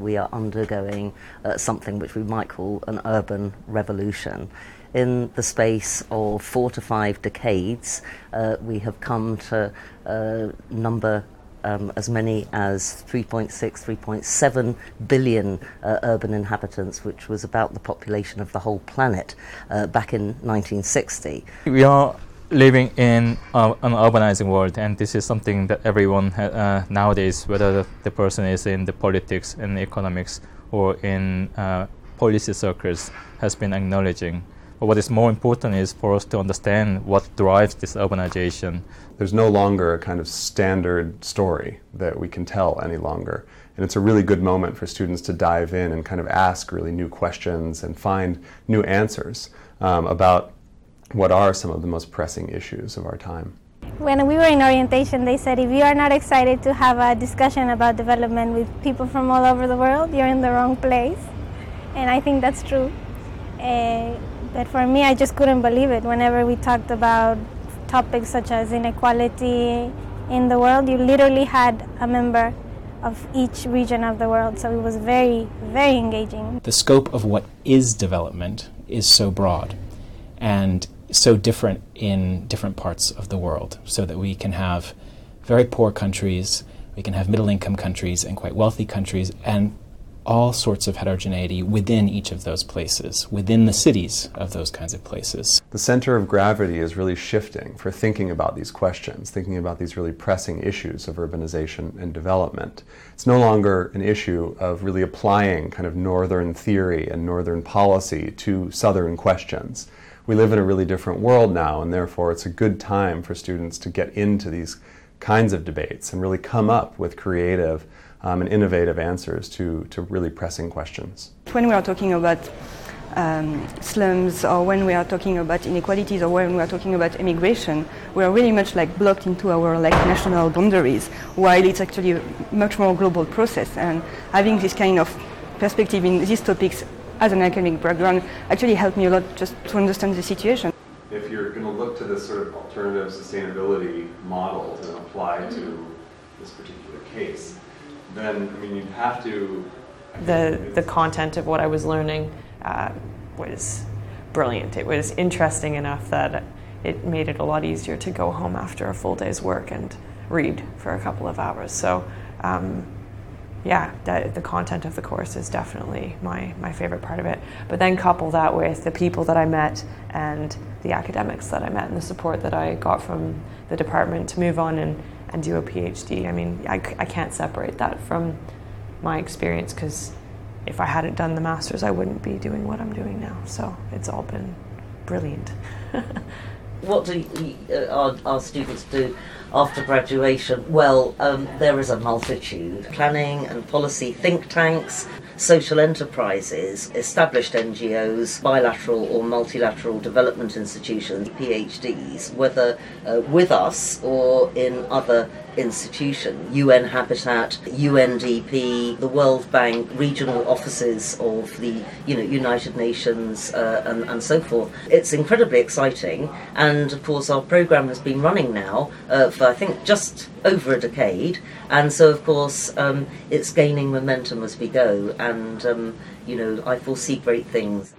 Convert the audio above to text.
We are undergoing uh, something which we might call an urban revolution. In the space of four to five decades, uh, we have come to uh, number um, as many as 3.6, 3.7 billion uh, urban inhabitants, which was about the population of the whole planet uh, back in 1960. We are living in uh, an urbanizing world, and this is something that everyone uh, nowadays, whether the person is in the politics and economics or in uh, policy circles, has been acknowledging. But what is more important is for us to understand what drives this urbanization. There's no longer a kind of standard story that we can tell any longer. And it's a really good moment for students to dive in and kind of ask really new questions and find new answers um, about what are some of the most pressing issues of our time. When we were in orientation, they said if you are not excited to have a discussion about development with people from all over the world, you're in the wrong place. And I think that's true. Uh, but for me, I just couldn't believe it. Whenever we talked about topics such as inequality in the world, you literally had a member of each region of the world. So it was very, very engaging. The scope of what is development is so broad. And so different in different parts of the world, so that we can have very poor countries, we can have middle income countries, and quite wealthy countries, and all sorts of heterogeneity within each of those places, within the cities of those kinds of places. The center of gravity is really shifting for thinking about these questions, thinking about these really pressing issues of urbanization and development. It's no longer an issue of really applying kind of northern theory and northern policy to southern questions we live in a really different world now, and therefore it's a good time for students to get into these kinds of debates and really come up with creative um, and innovative answers to, to really pressing questions. When we are talking about um, slums or when we are talking about inequalities or when we are talking about immigration, we are really much like blocked into our like national boundaries, while it's actually a much more global process. And having this kind of perspective in these topics as an academic background actually helped me a lot just to understand the situation. If you're going to look to this sort of alternative sustainability model to apply mm-hmm. to this particular case, then I mean you have to. The the content of what I was learning uh, was brilliant. It was interesting enough that it made it a lot easier to go home after a full day's work and read for a couple of hours. So. Um, yeah, the, the content of the course is definitely my, my favorite part of it. But then couple that with the people that I met and the academics that I met and the support that I got from the department to move on and, and do a PhD. I mean, I, I can't separate that from my experience because if I hadn't done the master's, I wouldn't be doing what I'm doing now. So it's all been brilliant. what do you, uh, our, our students do after graduation? Well, um, there is a multitude. Planning and policy think tanks, social enterprises, established NGOs, bilateral or multilateral development institutions, PhDs, whether uh, with us or in other institutions, UN Habitat, UNDP, the World Bank, regional offices of the you know United Nations, uh, and, and so forth. It's incredibly exciting, and of course our program has been running now uh, for I think just over a decade, and so of course um, it's gaining momentum as we go, and um, you know I foresee great things.